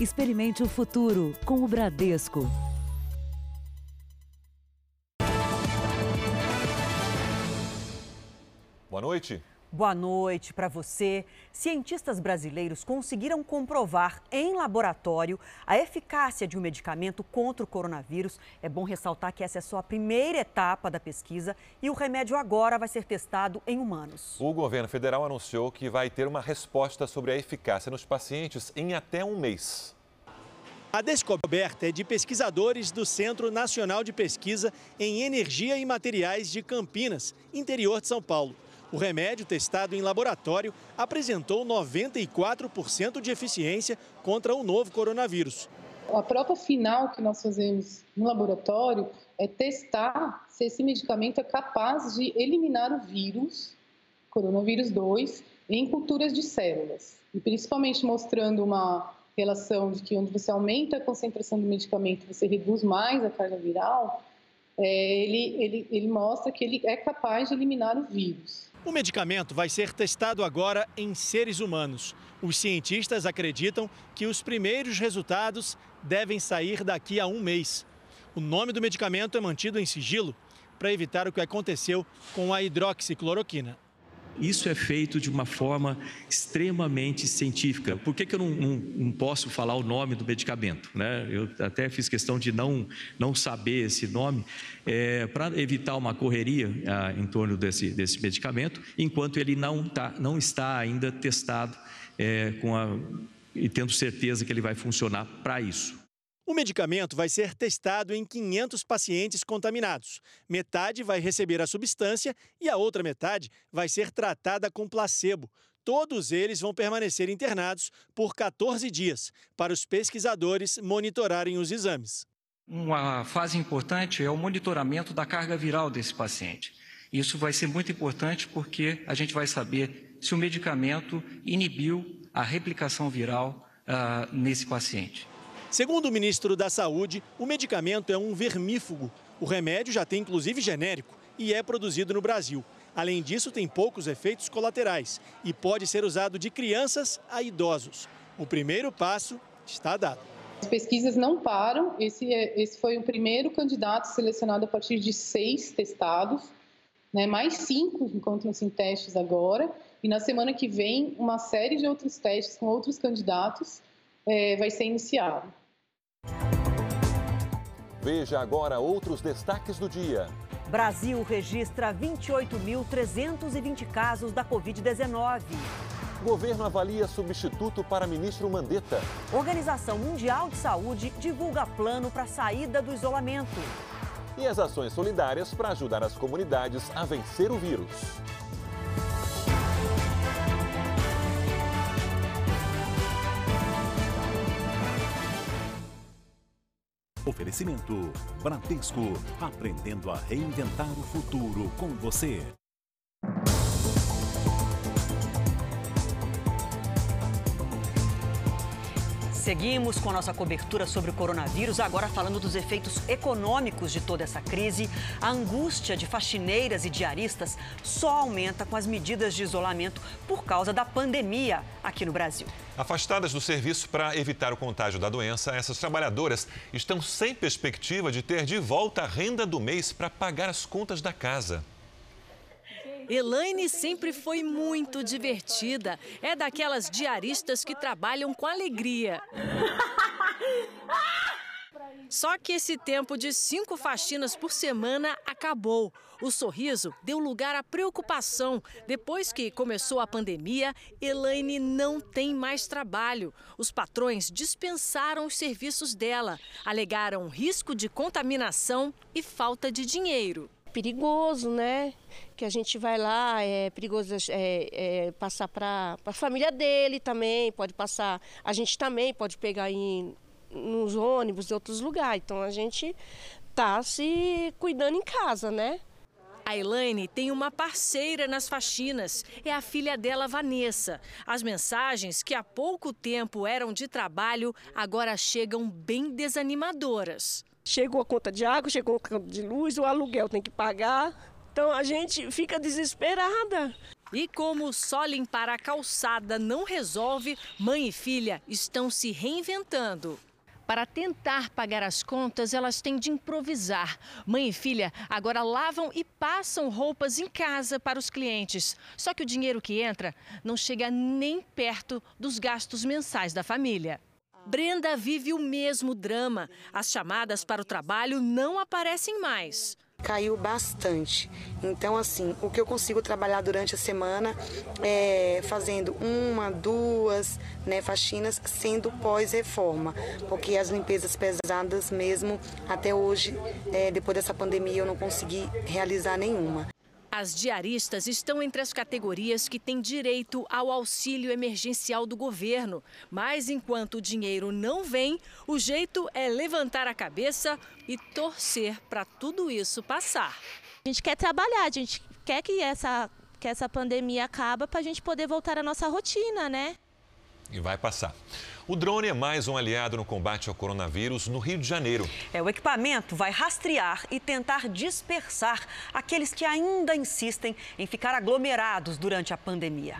Experimente o futuro com o Bradesco. Boa noite. Boa noite para você. Cientistas brasileiros conseguiram comprovar em laboratório a eficácia de um medicamento contra o coronavírus. É bom ressaltar que essa é só a primeira etapa da pesquisa e o remédio agora vai ser testado em humanos. O governo federal anunciou que vai ter uma resposta sobre a eficácia nos pacientes em até um mês. A descoberta é de pesquisadores do Centro Nacional de Pesquisa em Energia e Materiais de Campinas, interior de São Paulo. O remédio testado em laboratório apresentou 94% de eficiência contra o novo coronavírus. A prova final que nós fazemos no laboratório é testar se esse medicamento é capaz de eliminar o vírus, coronavírus 2, em culturas de células. E principalmente mostrando uma relação de que onde você aumenta a concentração do medicamento, você reduz mais a carga viral, é, ele, ele, ele mostra que ele é capaz de eliminar o vírus. O medicamento vai ser testado agora em seres humanos. Os cientistas acreditam que os primeiros resultados devem sair daqui a um mês. O nome do medicamento é mantido em sigilo para evitar o que aconteceu com a hidroxicloroquina. Isso é feito de uma forma extremamente científica. Por que, que eu não, não, não, posso falar o nome do medicamento? Né? Eu até fiz questão de não, não saber esse nome, é, para evitar uma correria ah, em torno desse, desse medicamento, enquanto ele não, tá, não está ainda testado é, com a, e tendo certeza que ele vai funcionar para isso. O medicamento vai ser testado em 500 pacientes contaminados. Metade vai receber a substância e a outra metade vai ser tratada com placebo. Todos eles vão permanecer internados por 14 dias, para os pesquisadores monitorarem os exames. Uma fase importante é o monitoramento da carga viral desse paciente. Isso vai ser muito importante porque a gente vai saber se o medicamento inibiu a replicação viral uh, nesse paciente. Segundo o ministro da Saúde, o medicamento é um vermífugo. O remédio já tem inclusive genérico e é produzido no Brasil. Além disso, tem poucos efeitos colaterais e pode ser usado de crianças a idosos. O primeiro passo está dado. As pesquisas não param. Esse, é, esse foi o primeiro candidato selecionado a partir de seis testados. Né? Mais cinco encontram-se em testes agora. E na semana que vem, uma série de outros testes com outros candidatos é, vai ser iniciado. Veja agora outros destaques do dia. Brasil registra 28.320 casos da Covid-19. Governo avalia substituto para ministro Mandetta. Organização Mundial de Saúde divulga plano para saída do isolamento. E as ações solidárias para ajudar as comunidades a vencer o vírus. Oferecimento Bradesco, aprendendo a reinventar o futuro com você. Seguimos com a nossa cobertura sobre o coronavírus, agora falando dos efeitos econômicos de toda essa crise. A angústia de faxineiras e diaristas só aumenta com as medidas de isolamento por causa da pandemia aqui no Brasil. Afastadas do serviço para evitar o contágio da doença, essas trabalhadoras estão sem perspectiva de ter de volta a renda do mês para pagar as contas da casa. Elaine sempre foi muito divertida. É daquelas diaristas que trabalham com alegria. Só que esse tempo de cinco faxinas por semana acabou. O sorriso deu lugar à preocupação. Depois que começou a pandemia, Elaine não tem mais trabalho. Os patrões dispensaram os serviços dela. Alegaram risco de contaminação e falta de dinheiro perigoso, né? Que a gente vai lá, é perigoso é, é, passar para a família dele também, pode passar, a gente também pode pegar em nos ônibus de outros lugares. Então a gente tá se cuidando em casa, né? A Elaine tem uma parceira nas faxinas, é a filha dela, Vanessa. As mensagens, que há pouco tempo eram de trabalho, agora chegam bem desanimadoras. Chegou a conta de água, chegou a conta de luz, o aluguel tem que pagar. Então a gente fica desesperada. E como só limpar a calçada não resolve, mãe e filha estão se reinventando. Para tentar pagar as contas, elas têm de improvisar. Mãe e filha agora lavam e passam roupas em casa para os clientes. Só que o dinheiro que entra não chega nem perto dos gastos mensais da família. Brenda vive o mesmo drama. As chamadas para o trabalho não aparecem mais caiu bastante. Então, assim, o que eu consigo trabalhar durante a semana é fazendo uma, duas né, faxinas, sendo pós-reforma, porque as limpezas pesadas mesmo, até hoje, é, depois dessa pandemia, eu não consegui realizar nenhuma. As diaristas estão entre as categorias que têm direito ao auxílio emergencial do governo. Mas enquanto o dinheiro não vem, o jeito é levantar a cabeça e torcer para tudo isso passar. A gente quer trabalhar, a gente quer que essa, que essa pandemia acabe para a gente poder voltar à nossa rotina, né? E vai passar. O drone é mais um aliado no combate ao coronavírus no Rio de Janeiro. É, o equipamento vai rastrear e tentar dispersar aqueles que ainda insistem em ficar aglomerados durante a pandemia.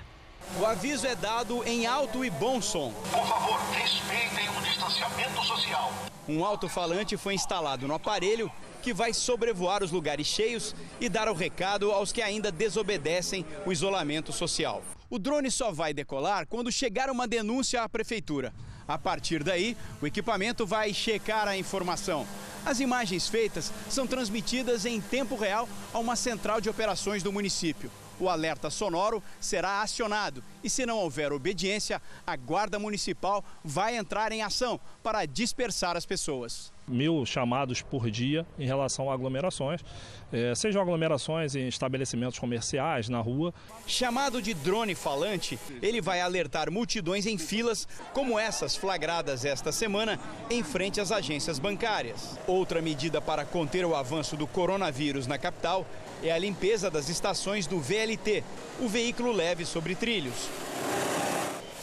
O aviso é dado em alto e bom som. Por favor, respeitem o distanciamento social. Um alto-falante foi instalado no aparelho que vai sobrevoar os lugares cheios e dar o recado aos que ainda desobedecem o isolamento social. O drone só vai decolar quando chegar uma denúncia à prefeitura. A partir daí, o equipamento vai checar a informação. As imagens feitas são transmitidas em tempo real a uma central de operações do município. O alerta sonoro será acionado e, se não houver obediência, a Guarda Municipal vai entrar em ação para dispersar as pessoas mil chamados por dia em relação a aglomerações, é, sejam aglomerações em estabelecimentos comerciais, na rua. Chamado de drone falante, ele vai alertar multidões em filas, como essas flagradas esta semana em frente às agências bancárias. Outra medida para conter o avanço do coronavírus na capital é a limpeza das estações do VLT, o veículo leve sobre trilhos.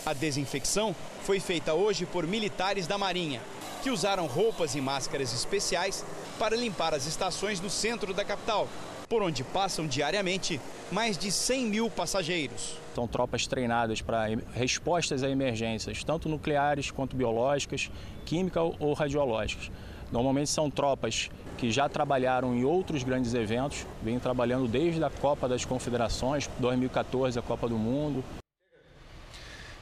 A desinfecção foi feita hoje por militares da Marinha que usaram roupas e máscaras especiais para limpar as estações do centro da capital, por onde passam diariamente mais de 100 mil passageiros. São tropas treinadas para respostas a emergências, tanto nucleares quanto biológicas, químicas ou radiológicas. Normalmente são tropas que já trabalharam em outros grandes eventos, vêm trabalhando desde a Copa das Confederações, 2014, a Copa do Mundo,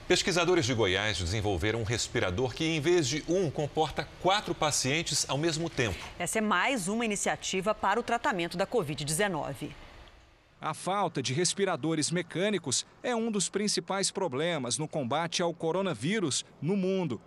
Pesquisadores de Goiás desenvolveram um respirador que, em vez de um, comporta quatro pacientes ao mesmo tempo. Essa é mais uma iniciativa para o tratamento da Covid-19. A falta de respiradores mecânicos é um dos principais problemas no combate ao coronavírus no mundo.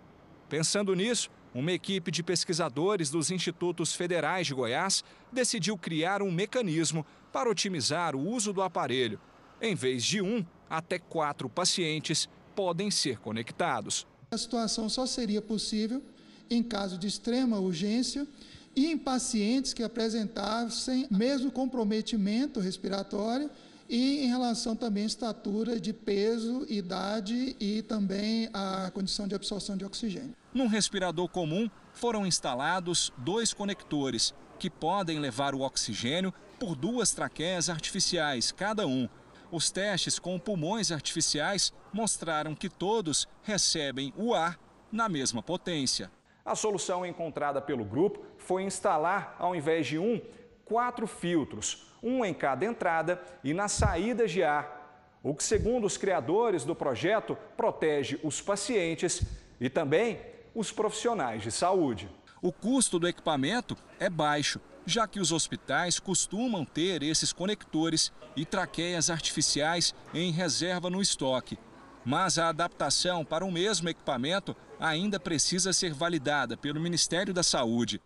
Pensando nisso, uma equipe de pesquisadores dos Institutos Federais de Goiás decidiu criar um mecanismo para otimizar o uso do aparelho. Em vez de um, até quatro pacientes podem ser conectados. A situação só seria possível em caso de extrema urgência e em pacientes que apresentassem mesmo comprometimento respiratório e em relação também à estatura de peso, idade e também a condição de absorção de oxigênio. Num respirador comum foram instalados dois conectores que podem levar o oxigênio por duas traqueias artificiais cada um os testes com pulmões artificiais mostraram que todos recebem o ar na mesma potência. A solução encontrada pelo grupo foi instalar, ao invés de um, quatro filtros, um em cada entrada e nas saídas de ar, o que, segundo os criadores do projeto, protege os pacientes e também os profissionais de saúde. O custo do equipamento é baixo já que os hospitais costumam ter esses conectores e traqueias artificiais em reserva no estoque. Mas a adaptação para o mesmo equipamento ainda precisa ser validada pelo Ministério da Saúde.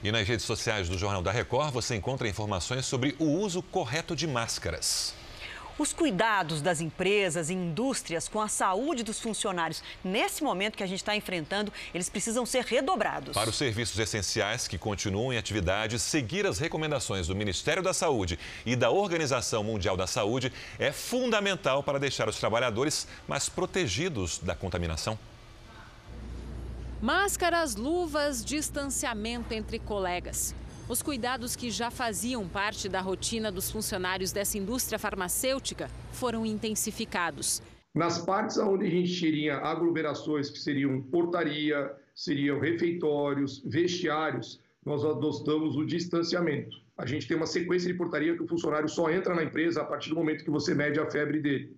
E nas redes sociais do Jornal da Record você encontra informações sobre o uso correto de máscaras. Os cuidados das empresas e indústrias com a saúde dos funcionários, nesse momento que a gente está enfrentando, eles precisam ser redobrados. Para os serviços essenciais que continuam em atividade, seguir as recomendações do Ministério da Saúde e da Organização Mundial da Saúde é fundamental para deixar os trabalhadores mais protegidos da contaminação. Máscaras, luvas, distanciamento entre colegas. Os cuidados que já faziam parte da rotina dos funcionários dessa indústria farmacêutica foram intensificados. Nas partes onde a gente teria aglomerações, que seriam portaria, seriam refeitórios, vestiários, nós adotamos o distanciamento. A gente tem uma sequência de portaria que o funcionário só entra na empresa a partir do momento que você mede a febre dele.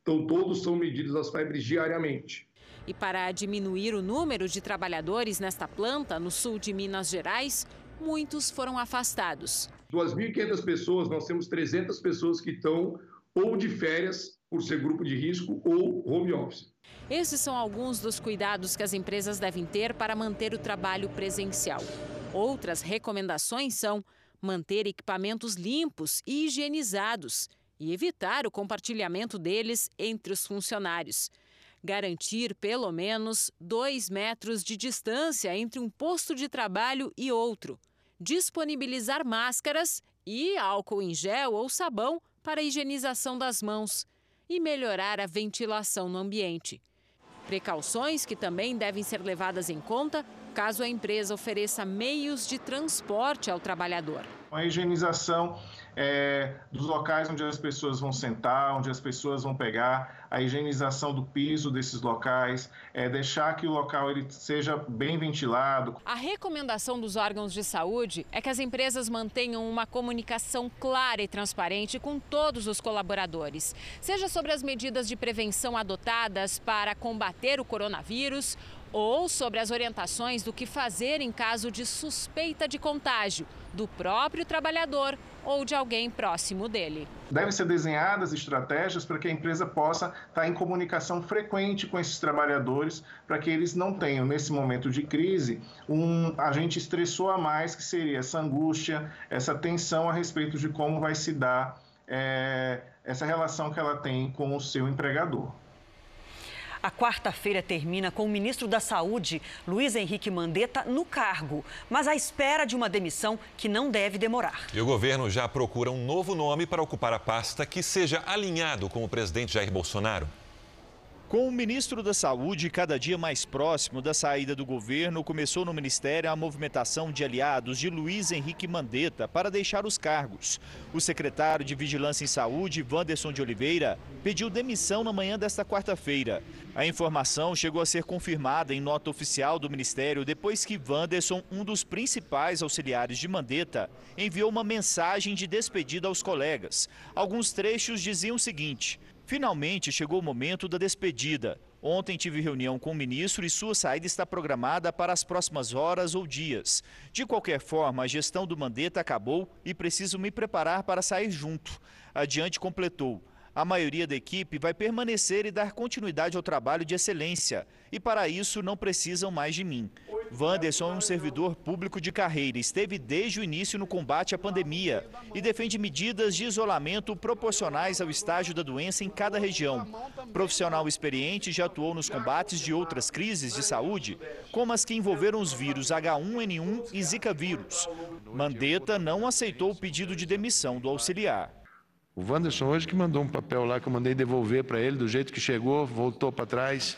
Então, todos são medidos as febres diariamente. E para diminuir o número de trabalhadores nesta planta, no sul de Minas Gerais, muitos foram afastados. 2.500 pessoas, nós temos 300 pessoas que estão ou de férias por ser grupo de risco ou home office. Esses são alguns dos cuidados que as empresas devem ter para manter o trabalho presencial. Outras recomendações são manter equipamentos limpos e higienizados e evitar o compartilhamento deles entre os funcionários. Garantir pelo menos dois metros de distância entre um posto de trabalho e outro. Disponibilizar máscaras e álcool em gel ou sabão para a higienização das mãos. E melhorar a ventilação no ambiente. Precauções que também devem ser levadas em conta caso a empresa ofereça meios de transporte ao trabalhador. A higienização é, dos locais onde as pessoas vão sentar, onde as pessoas vão pegar, a higienização do piso desses locais, é, deixar que o local ele seja bem ventilado. A recomendação dos órgãos de saúde é que as empresas mantenham uma comunicação clara e transparente com todos os colaboradores, seja sobre as medidas de prevenção adotadas para combater o coronavírus ou sobre as orientações do que fazer em caso de suspeita de contágio do próprio trabalhador ou de alguém próximo dele. Devem ser desenhadas estratégias para que a empresa possa estar em comunicação frequente com esses trabalhadores, para que eles não tenham, nesse momento de crise, um agente estressor a mais, que seria essa angústia, essa tensão a respeito de como vai se dar é, essa relação que ela tem com o seu empregador. A quarta-feira termina com o ministro da Saúde, Luiz Henrique Mandetta, no cargo, mas à espera de uma demissão que não deve demorar. E o governo já procura um novo nome para ocupar a pasta que seja alinhado com o presidente Jair Bolsonaro. Com o ministro da Saúde cada dia mais próximo da saída do governo, começou no ministério a movimentação de aliados de Luiz Henrique Mandetta para deixar os cargos. O secretário de Vigilância em Saúde, Wanderson de Oliveira, pediu demissão na manhã desta quarta-feira. A informação chegou a ser confirmada em nota oficial do ministério depois que Wanderson, um dos principais auxiliares de Mandetta, enviou uma mensagem de despedida aos colegas. Alguns trechos diziam o seguinte: Finalmente chegou o momento da despedida. Ontem tive reunião com o ministro e sua saída está programada para as próximas horas ou dias. De qualquer forma, a gestão do Mandetta acabou e preciso me preparar para sair junto. Adiante completou. A maioria da equipe vai permanecer e dar continuidade ao trabalho de excelência. E para isso não precisam mais de mim. Wanderson é um servidor público de carreira, esteve desde o início no combate à pandemia e defende medidas de isolamento proporcionais ao estágio da doença em cada região. Profissional experiente já atuou nos combates de outras crises de saúde, como as que envolveram os vírus H1N1 e Zika vírus. Mandetta não aceitou o pedido de demissão do auxiliar. O Wanderson hoje que mandou um papel lá que eu mandei devolver para ele, do jeito que chegou, voltou para trás.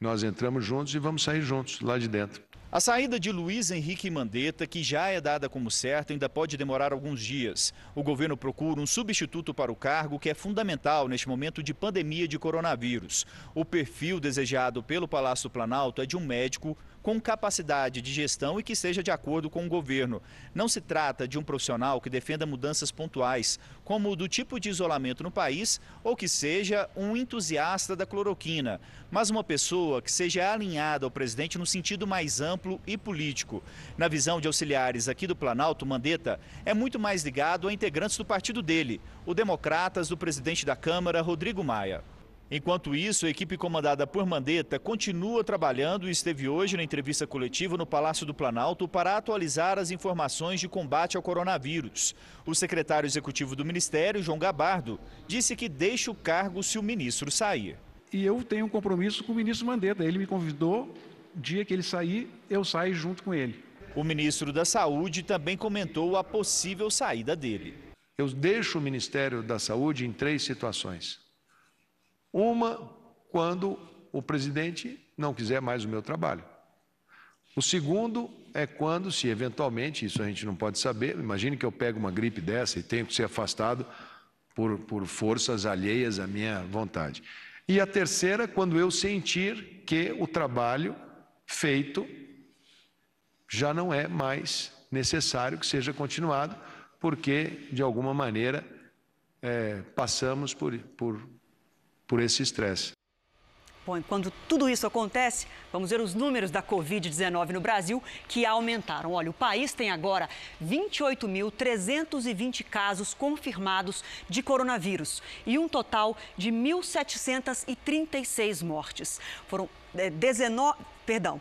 Nós entramos juntos e vamos sair juntos lá de dentro. A saída de Luiz Henrique Mandetta, que já é dada como certa, ainda pode demorar alguns dias. O governo procura um substituto para o cargo que é fundamental neste momento de pandemia de coronavírus. O perfil desejado pelo Palácio Planalto é de um médico com capacidade de gestão e que seja de acordo com o governo. Não se trata de um profissional que defenda mudanças pontuais, como o do tipo de isolamento no país ou que seja um entusiasta da cloroquina, mas uma pessoa que seja alinhada ao presidente no sentido mais amplo e político. Na visão de auxiliares aqui do Planalto, Mandetta é muito mais ligado a integrantes do partido dele, o Democratas do presidente da Câmara, Rodrigo Maia. Enquanto isso, a equipe comandada por Mandetta continua trabalhando e esteve hoje na entrevista coletiva no Palácio do Planalto para atualizar as informações de combate ao coronavírus. O secretário executivo do Ministério, João Gabardo, disse que deixa o cargo se o ministro sair. E eu tenho um compromisso com o ministro Mandetta. Ele me convidou, dia que ele sair, eu saio junto com ele. O ministro da Saúde também comentou a possível saída dele. Eu deixo o Ministério da Saúde em três situações. Uma, quando o presidente não quiser mais o meu trabalho. O segundo é quando, se eventualmente, isso a gente não pode saber, imagine que eu pego uma gripe dessa e tenho que ser afastado por, por forças alheias à minha vontade. E a terceira, quando eu sentir que o trabalho feito já não é mais necessário que seja continuado, porque, de alguma maneira, é, passamos por, por, por esse estresse. Bom, quando tudo isso acontece, vamos ver os números da Covid-19 no Brasil que aumentaram. Olha, o país tem agora 28.320 casos confirmados de coronavírus e um total de 1.736 mortes. Foram é, 19, perdão,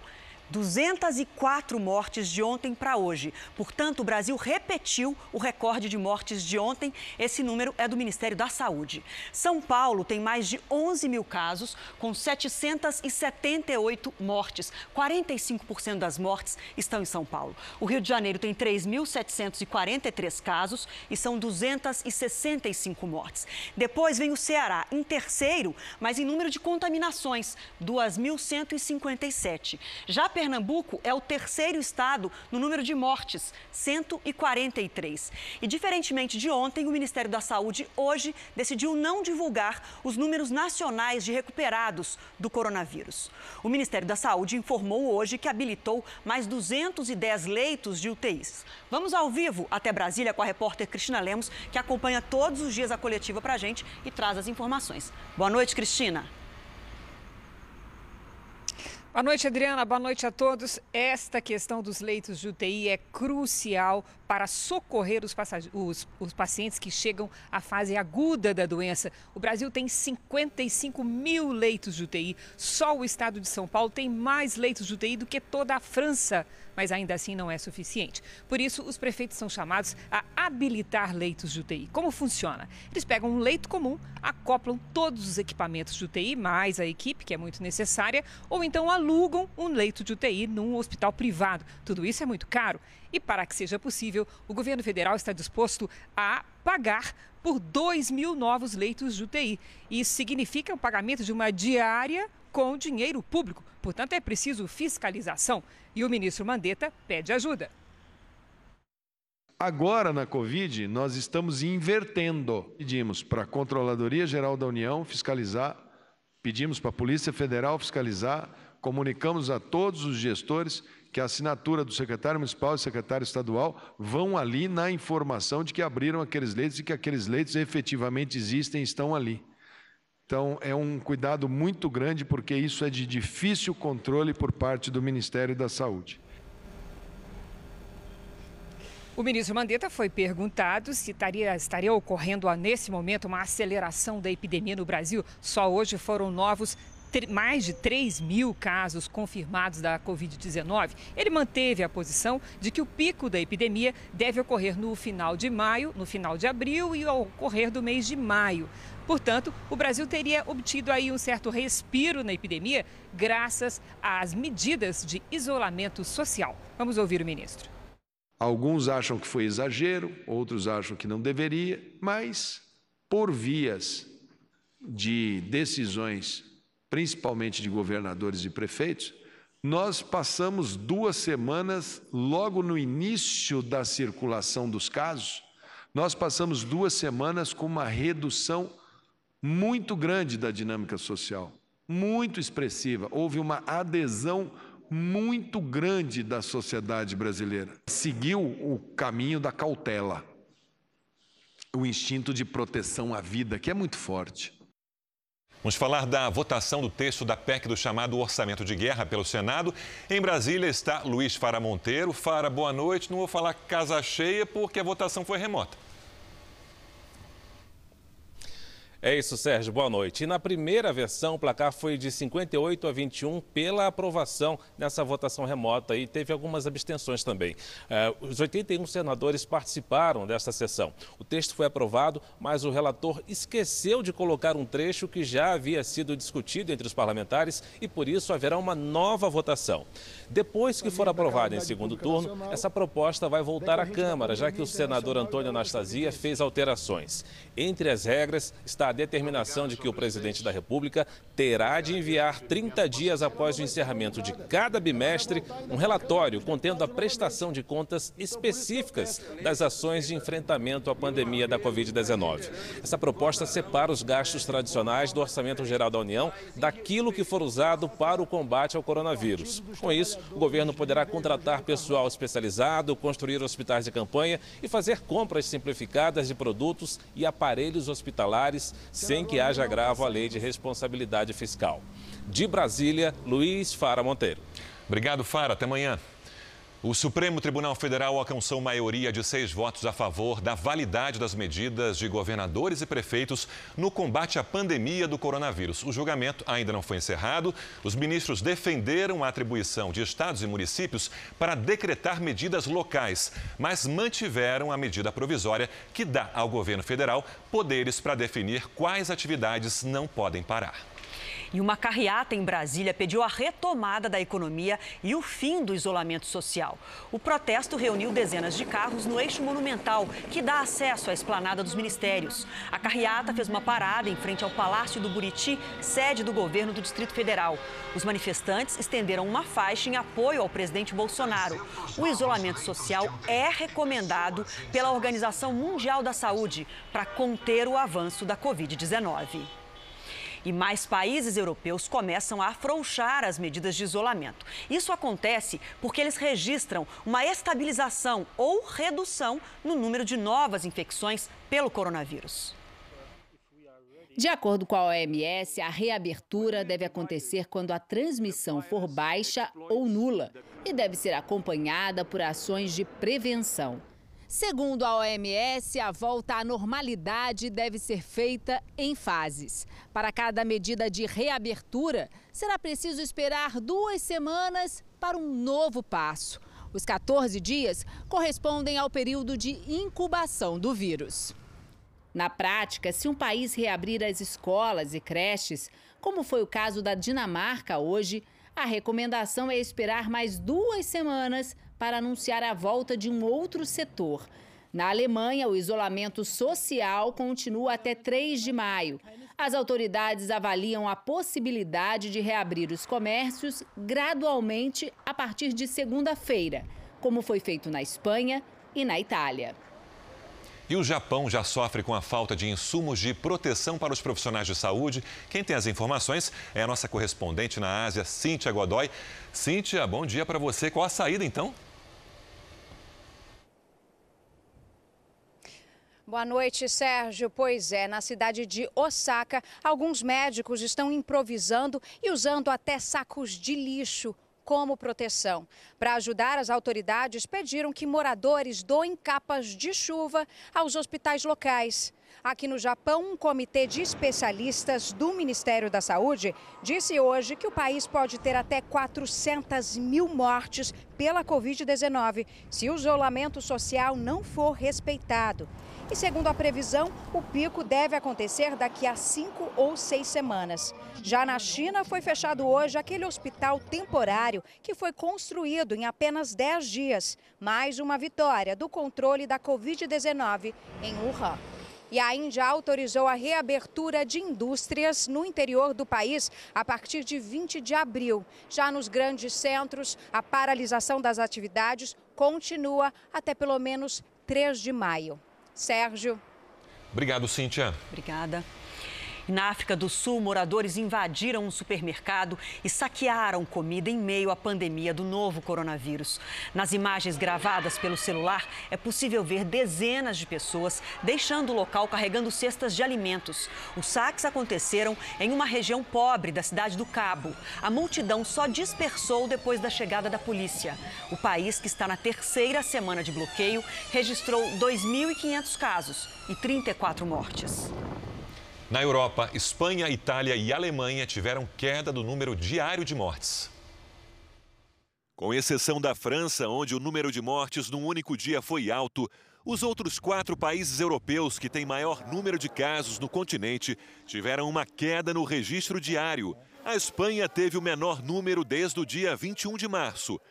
204 mortes de ontem para hoje. Portanto, o Brasil repetiu o recorde de mortes de ontem. Esse número é do Ministério da Saúde. São Paulo tem mais de 11 mil casos, com 778 mortes. 45% das mortes estão em São Paulo. O Rio de Janeiro tem 3.743 casos e são 265 mortes. Depois vem o Ceará, em terceiro, mas em número de contaminações, 2.157. Já Pernambuco é o terceiro estado no número de mortes, 143. E diferentemente de ontem, o Ministério da Saúde hoje decidiu não divulgar os números nacionais de recuperados do coronavírus. O Ministério da Saúde informou hoje que habilitou mais 210 leitos de UTIs. Vamos ao vivo até Brasília com a repórter Cristina Lemos, que acompanha todos os dias a coletiva para a gente e traz as informações. Boa noite, Cristina. Boa noite, Adriana. Boa noite a todos. Esta questão dos leitos de UTI é crucial para socorrer os, os, os, pacientes que chegam à fase aguda da doença. O Brasil tem 55 mil leitos de UTI. Só o estado de São Paulo tem mais leitos de UTI do que toda a França mas ainda assim não é suficiente. Por isso, os prefeitos são chamados a habilitar leitos de UTI. Como funciona? Eles pegam um leito comum, acoplam todos os equipamentos de UTI, mais a equipe, que é muito necessária, ou então alugam um leito de UTI num hospital privado. Tudo isso é muito caro. E para que seja possível, o governo federal está disposto a pagar por 2 mil novos leitos de UTI. Isso significa o pagamento de uma diária com dinheiro público. Portanto, é preciso fiscalização e o ministro Mandetta pede ajuda. Agora, na Covid, nós estamos invertendo. Pedimos para a Controladoria Geral da União fiscalizar, pedimos para a Polícia Federal fiscalizar, comunicamos a todos os gestores que a assinatura do secretário municipal e secretário estadual vão ali na informação de que abriram aqueles leitos e que aqueles leitos efetivamente existem e estão ali. Então, é um cuidado muito grande, porque isso é de difícil controle por parte do Ministério da Saúde. O ministro Mandetta foi perguntado se estaria, estaria ocorrendo nesse momento uma aceleração da epidemia no Brasil. Só hoje foram novos mais de 3 mil casos confirmados da Covid-19, ele manteve a posição de que o pico da epidemia deve ocorrer no final de maio, no final de abril e ao ocorrer do mês de maio. Portanto, o Brasil teria obtido aí um certo respiro na epidemia graças às medidas de isolamento social. Vamos ouvir o ministro. Alguns acham que foi exagero, outros acham que não deveria, mas por vias de decisões, principalmente de governadores e prefeitos, nós passamos duas semanas, logo no início da circulação dos casos, nós passamos duas semanas com uma redução muito grande da dinâmica social, muito expressiva. Houve uma adesão muito grande da sociedade brasileira. Seguiu o caminho da cautela, o instinto de proteção à vida, que é muito forte. Vamos falar da votação do texto da PEC do chamado Orçamento de Guerra pelo Senado. Em Brasília está Luiz Fara Monteiro. Fara, boa noite. Não vou falar casa cheia porque a votação foi remota. É isso, Sérgio. Boa noite. E na primeira versão, o placar foi de 58 a 21 pela aprovação nessa votação remota e teve algumas abstenções também. É, os 81 senadores participaram desta sessão. O texto foi aprovado, mas o relator esqueceu de colocar um trecho que já havia sido discutido entre os parlamentares e por isso haverá uma nova votação. Depois que for aprovada em segundo turno, essa proposta vai voltar à Câmara, já que o senador Antônio Anastasia fez alterações. Entre as regras está a determinação de que o presidente da República terá de enviar 30 dias após o encerramento de cada bimestre um relatório contendo a prestação de contas específicas das ações de enfrentamento à pandemia da Covid-19. Essa proposta separa os gastos tradicionais do Orçamento Geral da União daquilo que for usado para o combate ao coronavírus. Com isso, o governo poderá contratar pessoal especializado, construir hospitais de campanha e fazer compras simplificadas de produtos e aparelhos hospitalares sem que haja agravo à lei de responsabilidade fiscal. De Brasília, Luiz Fara Monteiro. Obrigado, Fara. Até amanhã. O Supremo Tribunal Federal alcançou maioria de seis votos a favor da validade das medidas de governadores e prefeitos no combate à pandemia do coronavírus. O julgamento ainda não foi encerrado. Os ministros defenderam a atribuição de estados e municípios para decretar medidas locais, mas mantiveram a medida provisória que dá ao governo federal poderes para definir quais atividades não podem parar. E uma carreata em Brasília pediu a retomada da economia e o fim do isolamento social. O protesto reuniu dezenas de carros no eixo monumental, que dá acesso à esplanada dos ministérios. A carreata fez uma parada em frente ao Palácio do Buriti, sede do governo do Distrito Federal. Os manifestantes estenderam uma faixa em apoio ao presidente Bolsonaro. O isolamento social é recomendado pela Organização Mundial da Saúde para conter o avanço da Covid-19. E mais países europeus começam a afrouxar as medidas de isolamento. Isso acontece porque eles registram uma estabilização ou redução no número de novas infecções pelo coronavírus. De acordo com a OMS, a reabertura deve acontecer quando a transmissão for baixa ou nula e deve ser acompanhada por ações de prevenção. Segundo a OMS, a volta à normalidade deve ser feita em fases. Para cada medida de reabertura, será preciso esperar duas semanas para um novo passo. Os 14 dias correspondem ao período de incubação do vírus. Na prática, se um país reabrir as escolas e creches, como foi o caso da Dinamarca hoje, a recomendação é esperar mais duas semanas para anunciar a volta de um outro setor. Na Alemanha, o isolamento social continua até 3 de maio. As autoridades avaliam a possibilidade de reabrir os comércios gradualmente a partir de segunda-feira, como foi feito na Espanha e na Itália. E o Japão já sofre com a falta de insumos de proteção para os profissionais de saúde. Quem tem as informações é a nossa correspondente na Ásia, Cíntia Godoy. Cíntia, bom dia para você. Qual a saída então? Boa noite, Sérgio. Pois é, na cidade de Osaka, alguns médicos estão improvisando e usando até sacos de lixo como proteção. Para ajudar, as autoridades pediram que moradores doem capas de chuva aos hospitais locais. Aqui no Japão, um comitê de especialistas do Ministério da Saúde disse hoje que o país pode ter até 400 mil mortes pela Covid-19 se o isolamento social não for respeitado. E segundo a previsão, o pico deve acontecer daqui a cinco ou seis semanas. Já na China, foi fechado hoje aquele hospital temporário que foi construído em apenas 10 dias. Mais uma vitória do controle da Covid-19 em Wuhan. E a Índia autorizou a reabertura de indústrias no interior do país a partir de 20 de abril. Já nos grandes centros, a paralisação das atividades continua até pelo menos 3 de maio. Sérgio. Obrigado, Cíntia. Obrigada. Na África do Sul, moradores invadiram um supermercado e saquearam comida em meio à pandemia do novo coronavírus. Nas imagens gravadas pelo celular, é possível ver dezenas de pessoas deixando o local carregando cestas de alimentos. Os saques aconteceram em uma região pobre da cidade do Cabo. A multidão só dispersou depois da chegada da polícia. O país, que está na terceira semana de bloqueio, registrou 2.500 casos e 34 mortes. Na Europa, Espanha, Itália e Alemanha tiveram queda do número diário de mortes. Com exceção da França, onde o número de mortes num único dia foi alto, os outros quatro países europeus que têm maior número de casos no continente tiveram uma queda no registro diário. A Espanha teve o menor número desde o dia 21 de março.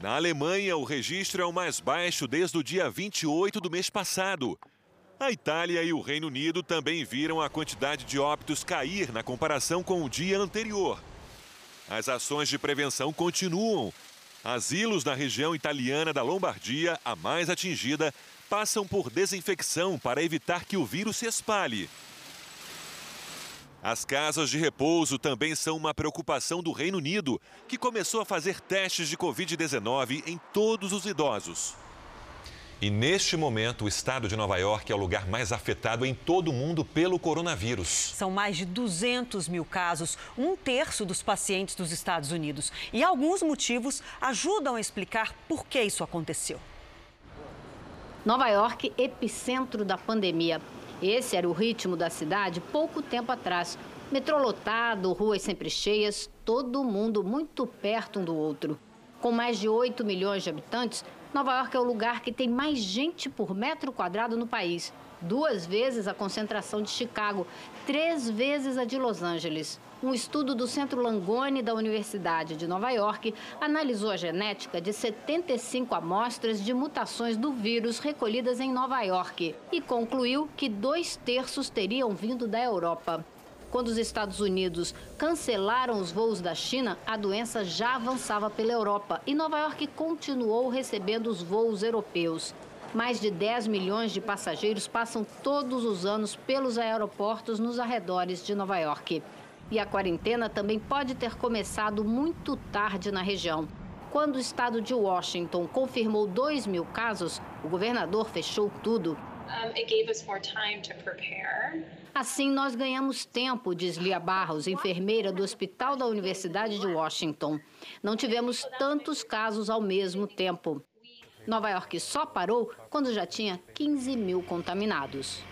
Na Alemanha, o registro é o mais baixo desde o dia 28 do mês passado. A Itália e o Reino Unido também viram a quantidade de óbitos cair na comparação com o dia anterior. As ações de prevenção continuam. Asilos na região italiana da Lombardia, a mais atingida, passam por desinfecção para evitar que o vírus se espalhe. As casas de repouso também são uma preocupação do Reino Unido, que começou a fazer testes de Covid-19 em todos os idosos. E neste momento, o estado de Nova York é o lugar mais afetado em todo o mundo pelo coronavírus. São mais de 200 mil casos, um terço dos pacientes dos Estados Unidos. E alguns motivos ajudam a explicar por que isso aconteceu. Nova York, epicentro da pandemia. Esse era o ritmo da cidade pouco tempo atrás. Metrô lotado, ruas sempre cheias, todo mundo muito perto um do outro. Com mais de 8 milhões de habitantes, Nova York é o lugar que tem mais gente por metro quadrado no país. Duas vezes a concentração de Chicago, três vezes a de Los Angeles. Um estudo do Centro Langone da Universidade de Nova York analisou a genética de 75 amostras de mutações do vírus recolhidas em Nova York e concluiu que dois terços teriam vindo da Europa. Quando os Estados Unidos cancelaram os voos da China, a doença já avançava pela Europa e Nova York continuou recebendo os voos europeus. Mais de 10 milhões de passageiros passam todos os anos pelos aeroportos nos arredores de Nova York. E a quarentena também pode ter começado muito tarde na região. Quando o estado de Washington confirmou 2 mil casos, o governador fechou tudo. Um, Assim, nós ganhamos tempo, diz Lia Barros, enfermeira do Hospital da Universidade de Washington. Não tivemos tantos casos ao mesmo tempo. Nova York só parou quando já tinha 15 mil contaminados.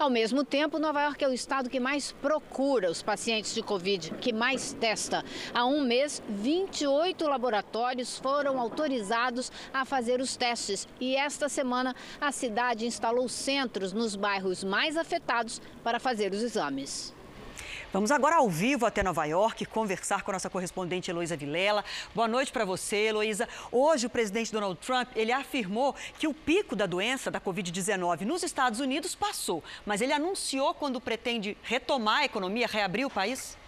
Ao mesmo tempo, Nova York é o estado que mais procura os pacientes de Covid, que mais testa. Há um mês, 28 laboratórios foram autorizados a fazer os testes. E esta semana, a cidade instalou centros nos bairros mais afetados para fazer os exames. Vamos agora ao vivo até Nova York conversar com a nossa correspondente Heloísa Vilela. Boa noite para você, Heloísa. Hoje o presidente Donald Trump, ele afirmou que o pico da doença da Covid-19 nos Estados Unidos passou, mas ele anunciou quando pretende retomar a economia, reabrir o país?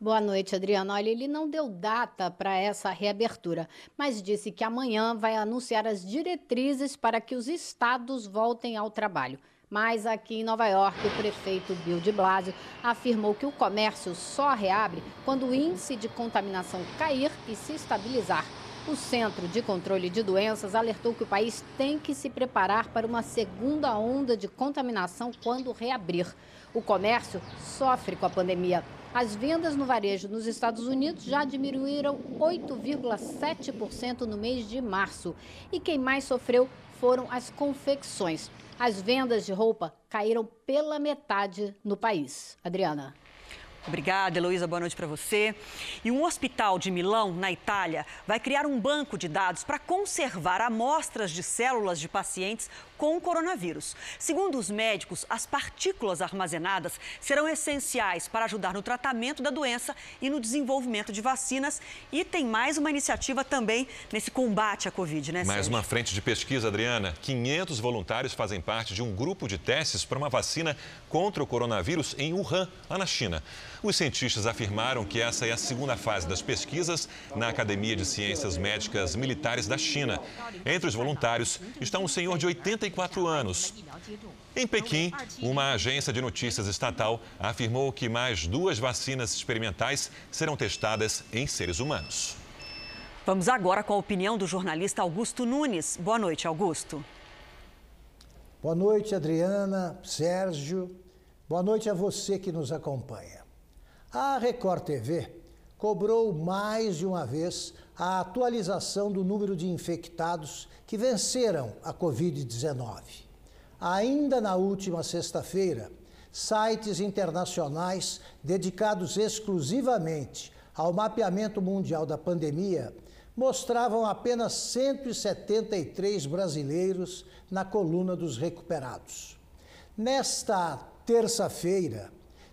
Boa noite, Adriana. Olha, ele não deu data para essa reabertura, mas disse que amanhã vai anunciar as diretrizes para que os estados voltem ao trabalho. Mas aqui em Nova York, o prefeito Bill de Blasio afirmou que o comércio só reabre quando o índice de contaminação cair e se estabilizar. O Centro de Controle de Doenças alertou que o país tem que se preparar para uma segunda onda de contaminação quando reabrir. O comércio sofre com a pandemia. As vendas no varejo nos Estados Unidos já diminuíram 8,7% no mês de março. E quem mais sofreu foram as confecções. As vendas de roupa caíram pela metade no país. Adriana. Obrigada, Heloísa. Boa noite para você. E um hospital de Milão, na Itália, vai criar um banco de dados para conservar amostras de células de pacientes com o coronavírus. Segundo os médicos, as partículas armazenadas serão essenciais para ajudar no tratamento da doença e no desenvolvimento de vacinas. E tem mais uma iniciativa também nesse combate à Covid, né, Mais Sérgio? uma frente de pesquisa, Adriana. 500 voluntários fazem parte de um grupo de testes para uma vacina contra o coronavírus em Wuhan, lá na China. Os cientistas afirmaram que essa é a segunda fase das pesquisas na Academia de Ciências Médicas Militares da China. Entre os voluntários está um senhor de 84 anos. Em Pequim, uma agência de notícias estatal afirmou que mais duas vacinas experimentais serão testadas em seres humanos. Vamos agora com a opinião do jornalista Augusto Nunes. Boa noite, Augusto. Boa noite, Adriana, Sérgio. Boa noite a você que nos acompanha. A Record TV cobrou mais de uma vez a atualização do número de infectados que venceram a Covid-19. Ainda na última sexta-feira, sites internacionais dedicados exclusivamente ao mapeamento mundial da pandemia mostravam apenas 173 brasileiros na coluna dos recuperados. Nesta terça-feira,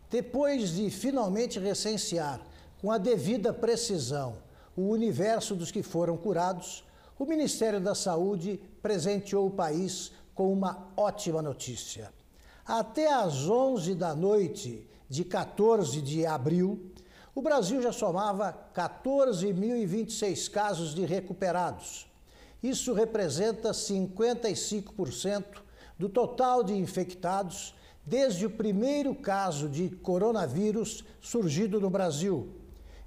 depois de finalmente recensear com a devida precisão o universo dos que foram curados, o Ministério da Saúde presenteou o país com uma ótima notícia. Até às 11 da noite de 14 de abril, o Brasil já somava 14.026 casos de recuperados. Isso representa 55% do total de infectados desde o primeiro caso de coronavírus surgido no Brasil.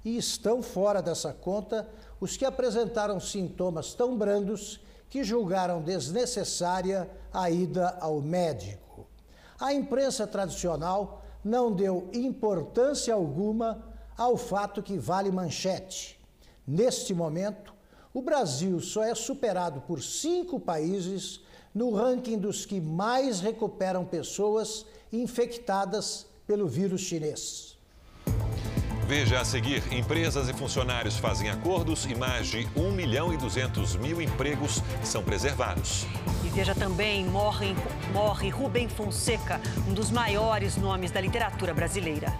E estão fora dessa conta os que apresentaram sintomas tão brandos que julgaram desnecessária a ida ao médico. A imprensa tradicional não deu importância alguma ao fato que vale manchete. Neste momento, o Brasil só é superado por cinco países no ranking dos que mais recuperam pessoas infectadas pelo vírus chinês. Veja a seguir: empresas e funcionários fazem acordos e mais de 1 milhão e 200 mil empregos são preservados. E veja também: morre, morre Rubem Fonseca, um dos maiores nomes da literatura brasileira.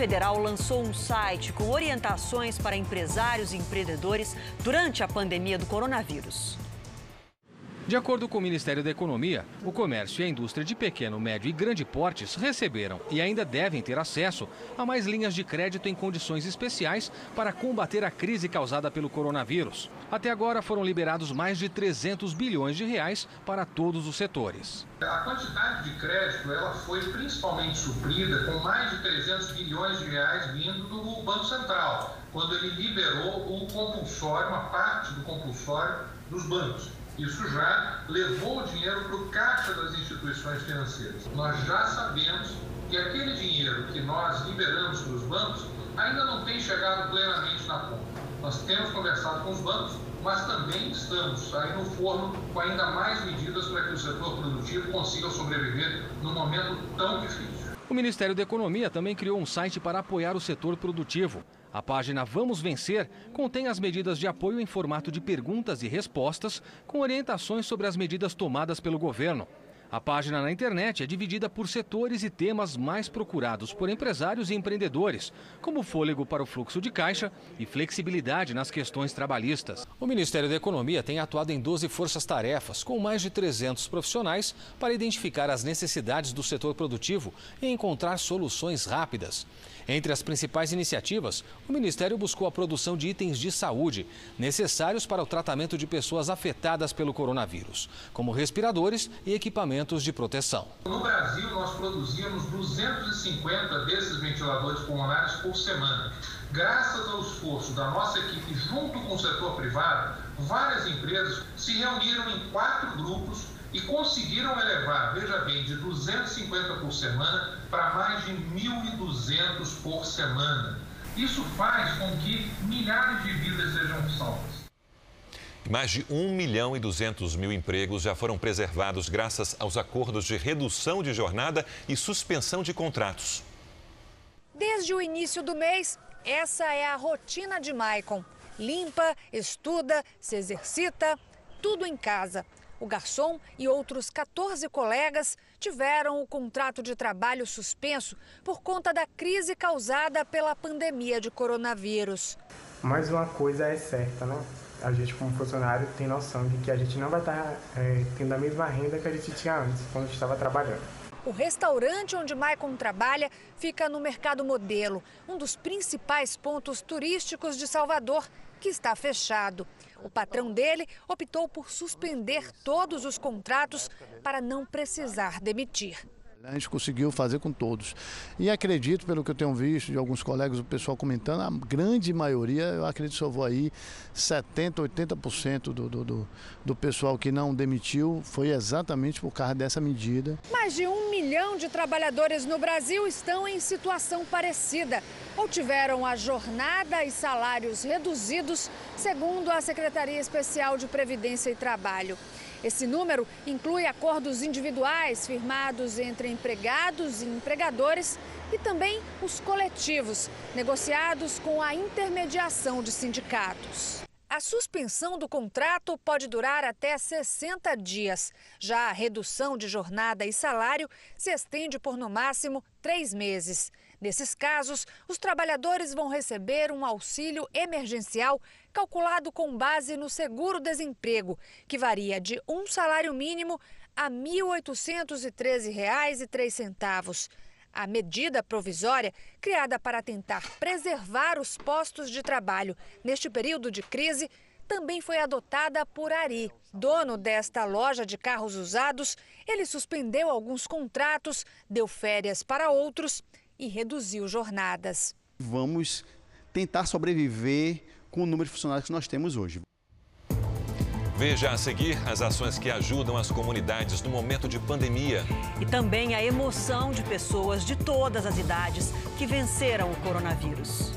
Federal lançou um site com orientações para empresários e empreendedores durante a pandemia do coronavírus. De acordo com o Ministério da Economia, o comércio e a indústria de pequeno, médio e grande portes receberam e ainda devem ter acesso a mais linhas de crédito em condições especiais para combater a crise causada pelo coronavírus. Até agora foram liberados mais de 300 bilhões de reais para todos os setores. A quantidade de crédito ela foi principalmente suprida com mais de 300 bilhões de reais vindo do Banco Central, quando ele liberou o compulsório, uma parte do compulsório dos bancos. Isso já levou o dinheiro para o caixa das instituições financeiras. Nós já sabemos que aquele dinheiro que nós liberamos para os bancos ainda não tem chegado plenamente na ponta. Nós temos conversado com os bancos, mas também estamos aí no forno com ainda mais medidas para que o setor produtivo consiga sobreviver num momento tão difícil. O Ministério da Economia também criou um site para apoiar o setor produtivo. A página Vamos Vencer contém as medidas de apoio em formato de perguntas e respostas, com orientações sobre as medidas tomadas pelo governo. A página na internet é dividida por setores e temas mais procurados por empresários e empreendedores, como fôlego para o fluxo de caixa e flexibilidade nas questões trabalhistas. O Ministério da Economia tem atuado em 12 forças-tarefas, com mais de 300 profissionais, para identificar as necessidades do setor produtivo e encontrar soluções rápidas. Entre as principais iniciativas, o Ministério buscou a produção de itens de saúde necessários para o tratamento de pessoas afetadas pelo coronavírus, como respiradores e equipamentos de proteção. No Brasil, nós produzíamos 250 desses ventiladores pulmonares por semana. Graças ao esforço da nossa equipe junto com o setor privado, várias empresas se reuniram em quatro grupos e conseguiram elevar, veja bem, de 250 por semana para mais de 1.200 por semana. Isso faz com que milhares de vidas sejam salvas. Mais de 1 milhão e 200 mil empregos já foram preservados graças aos acordos de redução de jornada e suspensão de contratos. Desde o início do mês, essa é a rotina de Maicon. Limpa, estuda, se exercita, tudo em casa. O garçom e outros 14 colegas tiveram o contrato de trabalho suspenso por conta da crise causada pela pandemia de coronavírus. Mais uma coisa é certa, né? A gente, como funcionário, tem noção de que a gente não vai estar é, tendo a mesma renda que a gente tinha antes, quando estava trabalhando. O restaurante onde Maicon trabalha fica no Mercado Modelo, um dos principais pontos turísticos de Salvador, que está fechado. O patrão dele optou por suspender todos os contratos para não precisar demitir. A gente conseguiu fazer com todos. E acredito, pelo que eu tenho visto de alguns colegas, o pessoal comentando, a grande maioria, eu acredito que vou aí, 70%, 80% do, do, do, do pessoal que não demitiu foi exatamente por causa dessa medida. Mais de um milhão de trabalhadores no Brasil estão em situação parecida ou tiveram a jornada e salários reduzidos, segundo a Secretaria Especial de Previdência e Trabalho. Esse número inclui acordos individuais firmados entre empregados e empregadores e também os coletivos, negociados com a intermediação de sindicatos. A suspensão do contrato pode durar até 60 dias. Já a redução de jornada e salário se estende por no máximo três meses. Nesses casos, os trabalhadores vão receber um auxílio emergencial calculado com base no seguro-desemprego, que varia de um salário mínimo a R$ 1.813,03. A medida provisória, criada para tentar preservar os postos de trabalho neste período de crise, também foi adotada por Ari, dono desta loja de carros usados. Ele suspendeu alguns contratos, deu férias para outros e reduziu jornadas. Vamos tentar sobreviver com o número de funcionários que nós temos hoje. Veja a seguir as ações que ajudam as comunidades no momento de pandemia. E também a emoção de pessoas de todas as idades que venceram o coronavírus.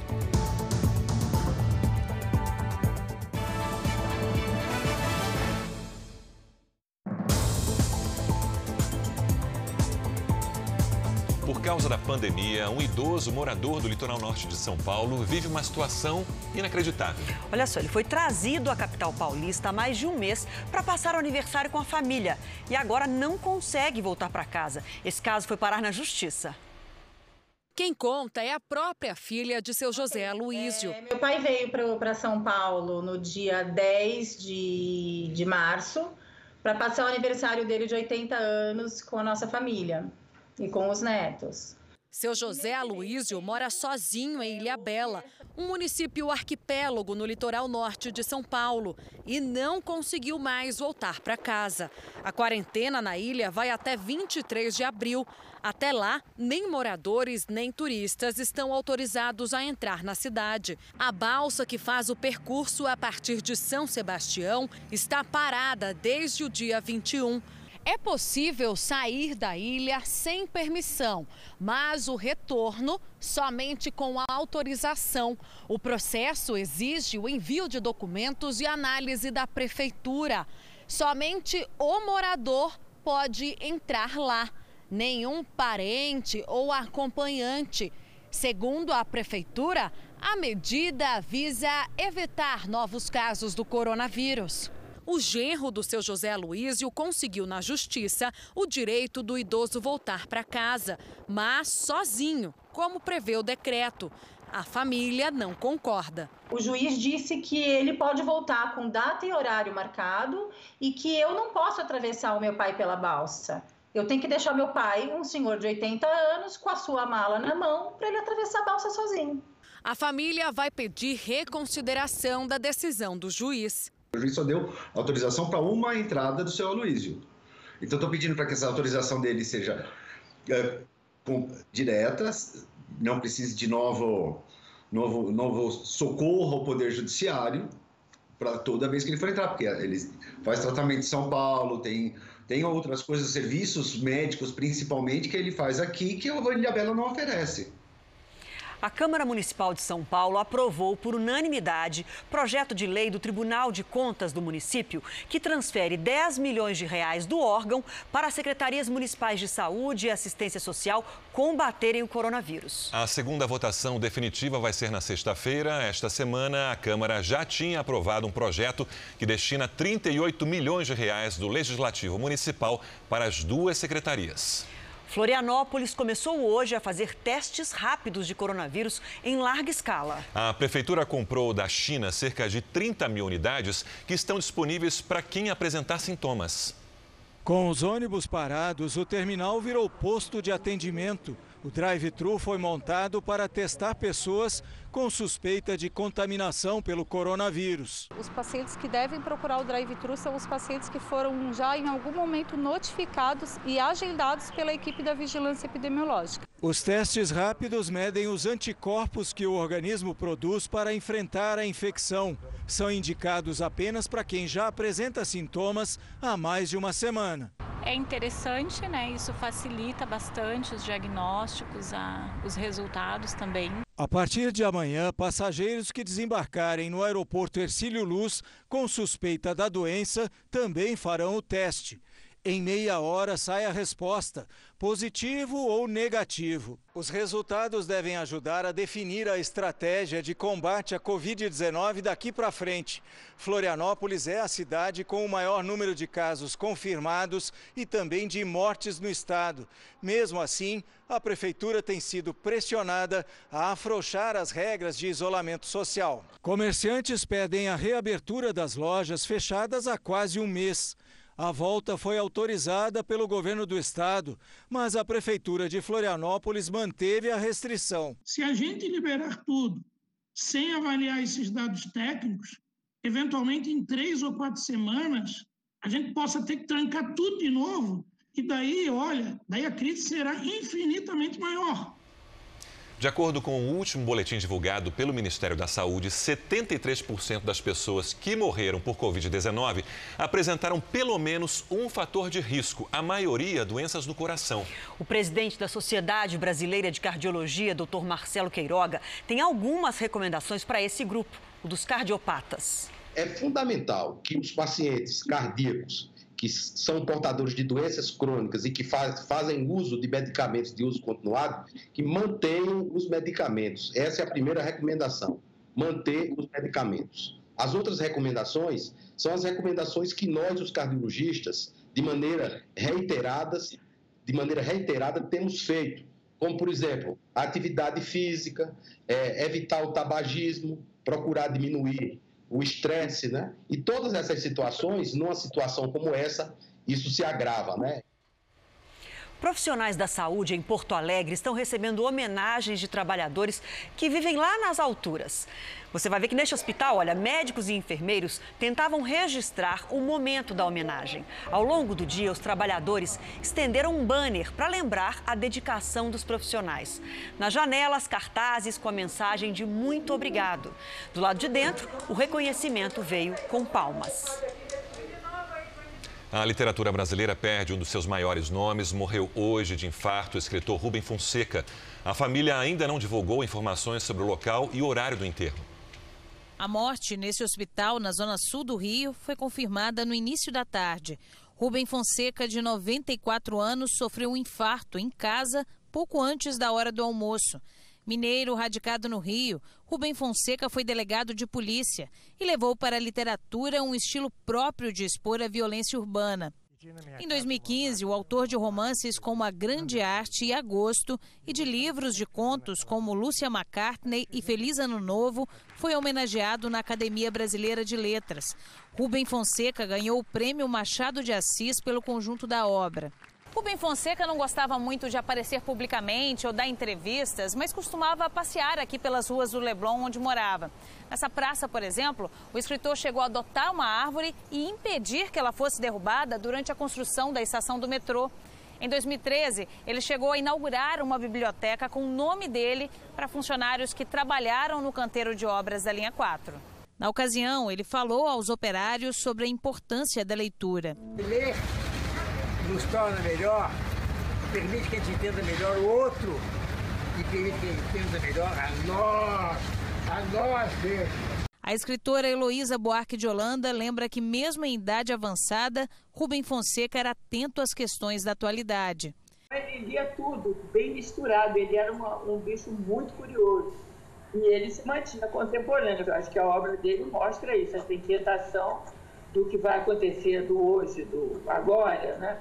Causa da pandemia, um idoso morador do litoral norte de São Paulo vive uma situação inacreditável. Olha só, ele foi trazido à capital paulista há mais de um mês para passar o aniversário com a família e agora não consegue voltar para casa. Esse caso foi parar na justiça. Quem conta é a própria filha de seu José Aloísio. É, meu pai veio para São Paulo no dia 10 de, de março para passar o aniversário dele de 80 anos com a nossa família e com os netos. Seu José Aloísio mora sozinho em Ilha Bela, um município arquipélago no litoral norte de São Paulo, e não conseguiu mais voltar para casa. A quarentena na ilha vai até 23 de abril. Até lá, nem moradores nem turistas estão autorizados a entrar na cidade. A balsa que faz o percurso a partir de São Sebastião está parada desde o dia 21. É possível sair da ilha sem permissão, mas o retorno somente com a autorização. O processo exige o envio de documentos e análise da prefeitura. Somente o morador pode entrar lá, nenhum parente ou acompanhante. Segundo a prefeitura, a medida visa evitar novos casos do coronavírus. O genro do seu José Aloísio conseguiu na justiça o direito do idoso voltar para casa, mas sozinho, como prevê o decreto. A família não concorda. O juiz disse que ele pode voltar com data e horário marcado e que eu não posso atravessar o meu pai pela balsa. Eu tenho que deixar meu pai, um senhor de 80 anos, com a sua mala na mão, para ele atravessar a balsa sozinho. A família vai pedir reconsideração da decisão do juiz. O juiz só deu autorização para uma entrada do seu Aloísio. Então, estou pedindo para que essa autorização dele seja é, com, direta, não precise de novo, novo, novo socorro ao Poder Judiciário para toda vez que ele for entrar, porque ele faz tratamento em São Paulo, tem, tem outras coisas, serviços médicos principalmente, que ele faz aqui que o Ilhabela não oferece. A Câmara Municipal de São Paulo aprovou por unanimidade projeto de lei do Tribunal de Contas do município que transfere 10 milhões de reais do órgão para as secretarias municipais de saúde e assistência social combaterem o coronavírus. A segunda votação definitiva vai ser na sexta-feira. Esta semana, a Câmara já tinha aprovado um projeto que destina 38 milhões de reais do Legislativo Municipal para as duas secretarias. Florianópolis começou hoje a fazer testes rápidos de coronavírus em larga escala. A prefeitura comprou da China cerca de 30 mil unidades que estão disponíveis para quem apresentar sintomas. Com os ônibus parados, o terminal virou posto de atendimento. O drive-thru foi montado para testar pessoas com suspeita de contaminação pelo coronavírus. Os pacientes que devem procurar o drive-thru são os pacientes que foram já em algum momento notificados e agendados pela equipe da vigilância epidemiológica. Os testes rápidos medem os anticorpos que o organismo produz para enfrentar a infecção. São indicados apenas para quem já apresenta sintomas há mais de uma semana. É interessante, né? Isso facilita bastante os diagnósticos, a, os resultados também. A partir de amanhã, passageiros que desembarcarem no aeroporto Ercílio Luz com suspeita da doença também farão o teste. Em meia hora sai a resposta, positivo ou negativo. Os resultados devem ajudar a definir a estratégia de combate à Covid-19 daqui para frente. Florianópolis é a cidade com o maior número de casos confirmados e também de mortes no estado. Mesmo assim, a prefeitura tem sido pressionada a afrouxar as regras de isolamento social. Comerciantes pedem a reabertura das lojas fechadas há quase um mês. A volta foi autorizada pelo governo do estado, mas a prefeitura de Florianópolis manteve a restrição. Se a gente liberar tudo sem avaliar esses dados técnicos, eventualmente em três ou quatro semanas, a gente possa ter que trancar tudo de novo. E daí, olha, daí a crise será infinitamente maior. De acordo com o último boletim divulgado pelo Ministério da Saúde, 73% das pessoas que morreram por Covid-19 apresentaram pelo menos um fator de risco, a maioria doenças do coração. O presidente da Sociedade Brasileira de Cardiologia, Dr. Marcelo Queiroga, tem algumas recomendações para esse grupo, o dos cardiopatas. É fundamental que os pacientes cardíacos que são portadores de doenças crônicas e que faz, fazem uso de medicamentos de uso continuado, que mantenham os medicamentos. Essa é a primeira recomendação, manter os medicamentos. As outras recomendações são as recomendações que nós, os cardiologistas, de maneira reiterada, de maneira reiterada temos feito, como por exemplo, atividade física, é, evitar o tabagismo, procurar diminuir o estresse, né? E todas essas situações, numa situação como essa, isso se agrava, né? Profissionais da saúde em Porto Alegre estão recebendo homenagens de trabalhadores que vivem lá nas alturas. Você vai ver que neste hospital, olha, médicos e enfermeiros tentavam registrar o momento da homenagem. Ao longo do dia, os trabalhadores estenderam um banner para lembrar a dedicação dos profissionais. Nas janelas, cartazes com a mensagem de muito obrigado. Do lado de dentro, o reconhecimento veio com palmas. A literatura brasileira perde um dos seus maiores nomes. Morreu hoje de infarto o escritor Rubem Fonseca. A família ainda não divulgou informações sobre o local e horário do enterro. A morte nesse hospital, na zona sul do Rio, foi confirmada no início da tarde. Rubem Fonseca, de 94 anos, sofreu um infarto em casa pouco antes da hora do almoço. Mineiro radicado no Rio, Rubem Fonseca foi delegado de polícia e levou para a literatura um estilo próprio de expor a violência urbana. Em 2015, o autor de romances como A Grande Arte e Agosto e de livros de contos como Lúcia McCartney e Feliz Ano Novo foi homenageado na Academia Brasileira de Letras. Rubem Fonseca ganhou o prêmio Machado de Assis pelo conjunto da obra. Rubem Fonseca não gostava muito de aparecer publicamente ou dar entrevistas, mas costumava passear aqui pelas ruas do Leblon, onde morava. Nessa praça, por exemplo, o escritor chegou a adotar uma árvore e impedir que ela fosse derrubada durante a construção da estação do metrô. Em 2013, ele chegou a inaugurar uma biblioteca com o nome dele para funcionários que trabalharam no canteiro de obras da linha 4. Na ocasião, ele falou aos operários sobre a importância da leitura. Ler nos torna melhor, permite que a gente entenda melhor o outro e permite que a gente entenda melhor a nós, a nós mesmos. A escritora Heloísa Buarque de Holanda lembra que, mesmo em idade avançada, Rubem Fonseca era atento às questões da atualidade. Ele lia tudo, bem misturado, ele era uma, um bicho muito curioso. E ele se mantinha contemporâneo. Eu acho que a obra dele mostra isso, essa inquietação do que vai acontecer do hoje, do agora, né?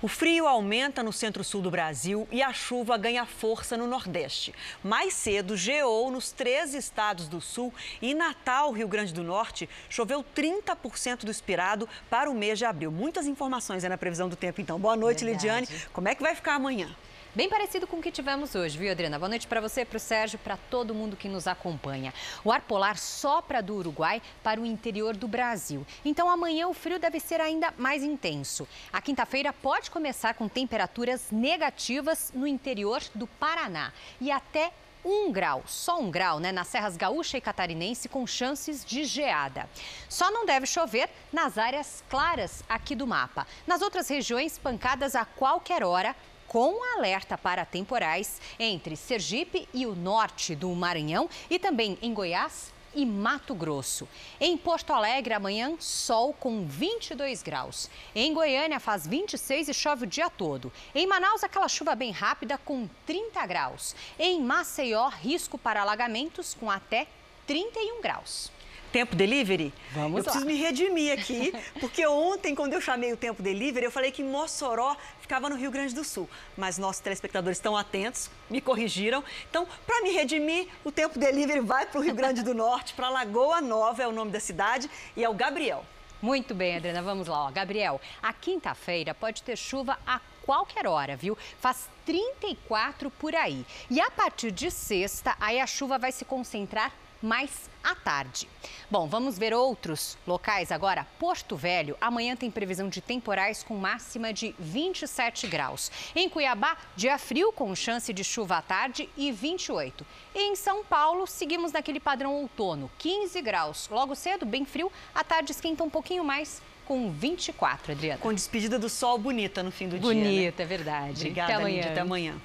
O frio aumenta no centro-sul do Brasil e a chuva ganha força no Nordeste. Mais cedo, geou nos três estados do Sul e em Natal, Rio Grande do Norte, choveu 30% do esperado para o mês de abril. Muitas informações é na previsão do tempo, então. Boa noite, Verdade. Lidiane. Como é que vai ficar amanhã? Bem parecido com o que tivemos hoje, viu, Adriana? Boa noite para você, para o Sérgio, para todo mundo que nos acompanha. O ar polar sopra do Uruguai para o interior do Brasil. Então amanhã o frio deve ser ainda mais intenso. A quinta-feira pode começar com temperaturas negativas no interior do Paraná e até um grau, só um grau, né, nas serras gaúcha e catarinense, com chances de geada. Só não deve chover nas áreas claras aqui do mapa. Nas outras regiões, pancadas a qualquer hora, com alerta para temporais entre Sergipe e o norte do Maranhão e também em Goiás e Mato Grosso. Em Porto Alegre, amanhã, sol com 22 graus. Em Goiânia, faz 26 e chove o dia todo. Em Manaus, aquela chuva bem rápida com 30 graus. Em Maceió, risco para alagamentos com até 31 graus. Tempo Delivery? Vamos eu lá. preciso me redimir aqui, porque ontem, quando eu chamei o Tempo Delivery, eu falei que Mossoró ficava no Rio Grande do Sul. Mas nossos telespectadores estão atentos, me corrigiram. Então, para me redimir, o Tempo Delivery vai para o Rio Grande do Norte, para Lagoa Nova, é o nome da cidade, e é o Gabriel. Muito bem, Adriana, vamos lá. Ó. Gabriel, a quinta-feira pode ter chuva a qualquer hora, viu? Faz 34 por aí. E a partir de sexta, aí a chuva vai se concentrar mais à tarde. Bom, vamos ver outros locais agora. Porto Velho, amanhã tem previsão de temporais com máxima de 27 graus. Em Cuiabá, dia frio com chance de chuva à tarde e 28. E em São Paulo, seguimos naquele padrão outono, 15 graus. Logo cedo, bem frio, à tarde esquenta um pouquinho mais com 24, Adriana. Com despedida do sol bonita no fim do bonita, dia. Bonita, né? é verdade. Obrigada, até amanhã. Lídia, até amanhã.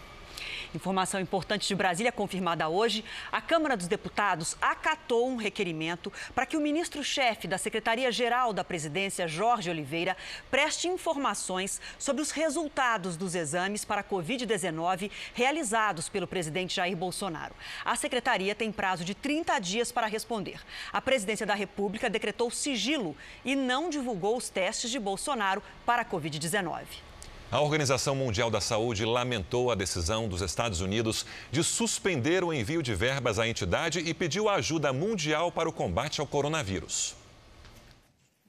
Informação importante de Brasília confirmada hoje: a Câmara dos Deputados acatou um requerimento para que o ministro-chefe da Secretaria-Geral da Presidência, Jorge Oliveira, preste informações sobre os resultados dos exames para a Covid-19 realizados pelo presidente Jair Bolsonaro. A secretaria tem prazo de 30 dias para responder. A presidência da República decretou sigilo e não divulgou os testes de Bolsonaro para a Covid-19. A Organização Mundial da Saúde lamentou a decisão dos Estados Unidos de suspender o envio de verbas à entidade e pediu ajuda mundial para o combate ao coronavírus.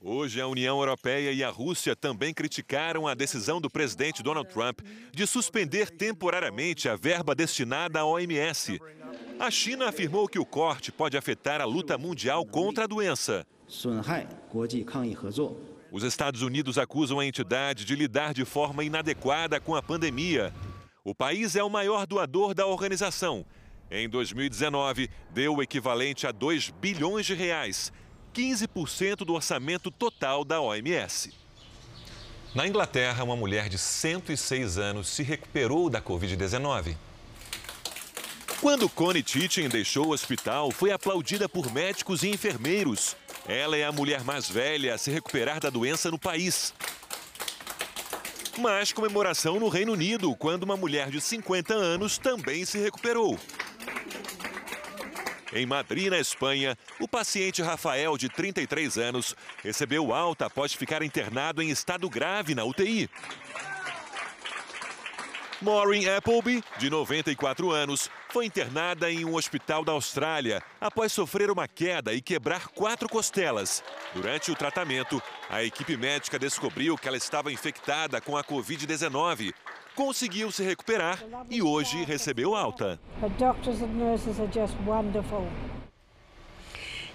Hoje, a União Europeia e a Rússia também criticaram a decisão do presidente Donald Trump de suspender temporariamente a verba destinada à OMS. A China afirmou que o corte pode afetar a luta mundial contra a doença. Os Estados Unidos acusam a entidade de lidar de forma inadequada com a pandemia. O país é o maior doador da organização. Em 2019, deu o equivalente a 2 bilhões de reais, 15% do orçamento total da OMS. Na Inglaterra, uma mulher de 106 anos se recuperou da Covid-19. Quando Connie Titchen deixou o hospital, foi aplaudida por médicos e enfermeiros. Ela é a mulher mais velha a se recuperar da doença no país. Mas comemoração no Reino Unido, quando uma mulher de 50 anos também se recuperou. Em Madrid, na Espanha, o paciente Rafael, de 33 anos, recebeu alta após ficar internado em estado grave na UTI. Maureen Appleby, de 94 anos, foi internada em um hospital da Austrália após sofrer uma queda e quebrar quatro costelas. Durante o tratamento, a equipe médica descobriu que ela estava infectada com a Covid-19. Conseguiu se recuperar e hoje recebeu alta.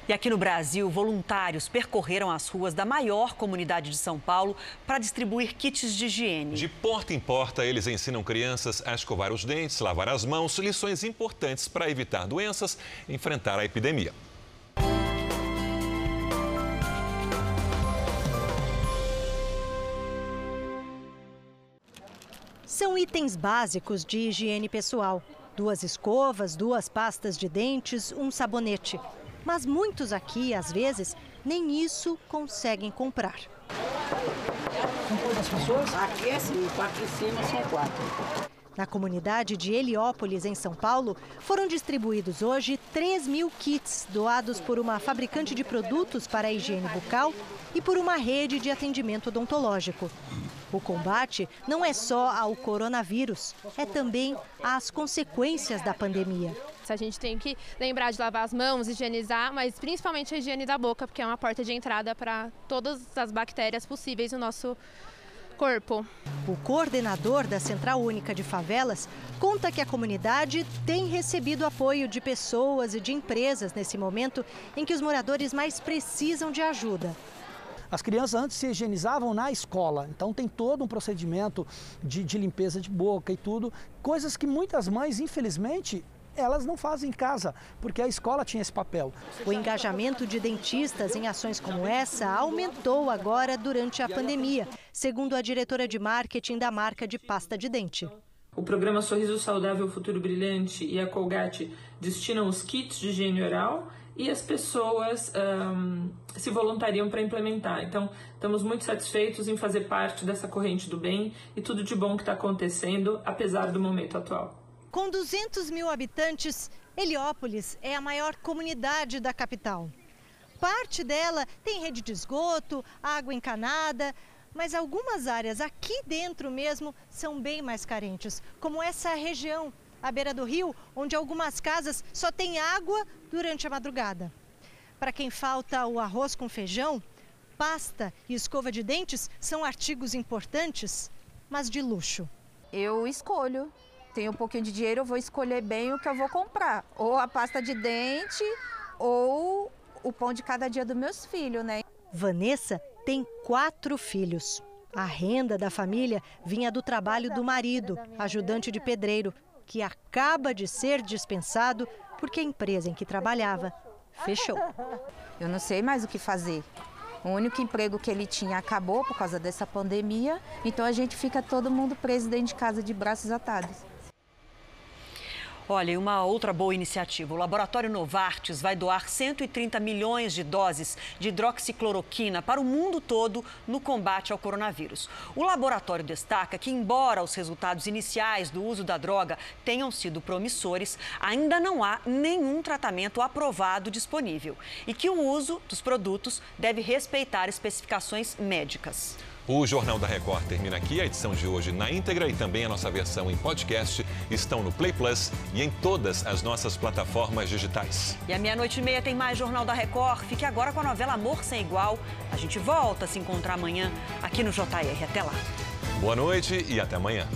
E aqui no Brasil, voluntários percorreram as ruas da maior comunidade de São Paulo para distribuir kits de higiene. De porta em porta, eles ensinam crianças a escovar os dentes, lavar as mãos, lições importantes para evitar doenças e enfrentar a epidemia. São itens básicos de higiene pessoal: duas escovas, duas pastas de dentes, um sabonete. Mas muitos aqui, às vezes, nem isso conseguem comprar. São quantas pessoas? Aqui é quatro em cima são quatro. Na comunidade de Heliópolis, em São Paulo, foram distribuídos hoje 3 mil kits doados por uma fabricante de produtos para a higiene bucal e por uma rede de atendimento odontológico. O combate não é só ao coronavírus, é também às consequências da pandemia. A gente tem que lembrar de lavar as mãos, higienizar, mas principalmente a higiene da boca, porque é uma porta de entrada para todas as bactérias possíveis no nosso corpo. O coordenador da Central Única de Favelas conta que a comunidade tem recebido apoio de pessoas e de empresas nesse momento em que os moradores mais precisam de ajuda. As crianças antes se higienizavam na escola, então tem todo um procedimento de, de limpeza de boca e tudo, coisas que muitas mães, infelizmente, elas não fazem em casa, porque a escola tinha esse papel. O engajamento de dentistas em ações como essa aumentou agora durante a pandemia, segundo a diretora de marketing da marca de pasta de dente. O programa Sorriso Saudável Futuro Brilhante e a Colgate destinam os kits de higiene oral e as pessoas um, se voluntariam para implementar. Então, estamos muito satisfeitos em fazer parte dessa corrente do bem e tudo de bom que está acontecendo, apesar do momento atual. Com 200 mil habitantes, Heliópolis é a maior comunidade da capital. Parte dela tem rede de esgoto, água encanada, mas algumas áreas aqui dentro mesmo são bem mais carentes, como essa região à beira do rio, onde algumas casas só têm água durante a madrugada. Para quem falta o arroz com feijão, pasta e escova de dentes são artigos importantes, mas de luxo. Eu escolho. Tenho um pouquinho de dinheiro, eu vou escolher bem o que eu vou comprar. Ou a pasta de dente, ou o pão de cada dia dos meus filhos, né? Vanessa tem quatro filhos. A renda da família vinha do trabalho do marido, ajudante de pedreiro, que acaba de ser dispensado porque a empresa em que trabalhava fechou. Eu não sei mais o que fazer. O único emprego que ele tinha acabou por causa dessa pandemia, então a gente fica todo mundo preso dentro de casa de braços atados. Olha, e uma outra boa iniciativa. O laboratório Novartis vai doar 130 milhões de doses de hidroxicloroquina para o mundo todo no combate ao coronavírus. O laboratório destaca que, embora os resultados iniciais do uso da droga tenham sido promissores, ainda não há nenhum tratamento aprovado disponível e que o uso dos produtos deve respeitar especificações médicas. O Jornal da Record termina aqui. A edição de hoje na íntegra e também a nossa versão em podcast estão no Play Plus e em todas as nossas plataformas digitais. E à meia-noite e meia tem mais Jornal da Record. Fique agora com a novela Amor Sem Igual. A gente volta a se encontrar amanhã aqui no JR. Até lá. Boa noite e até amanhã.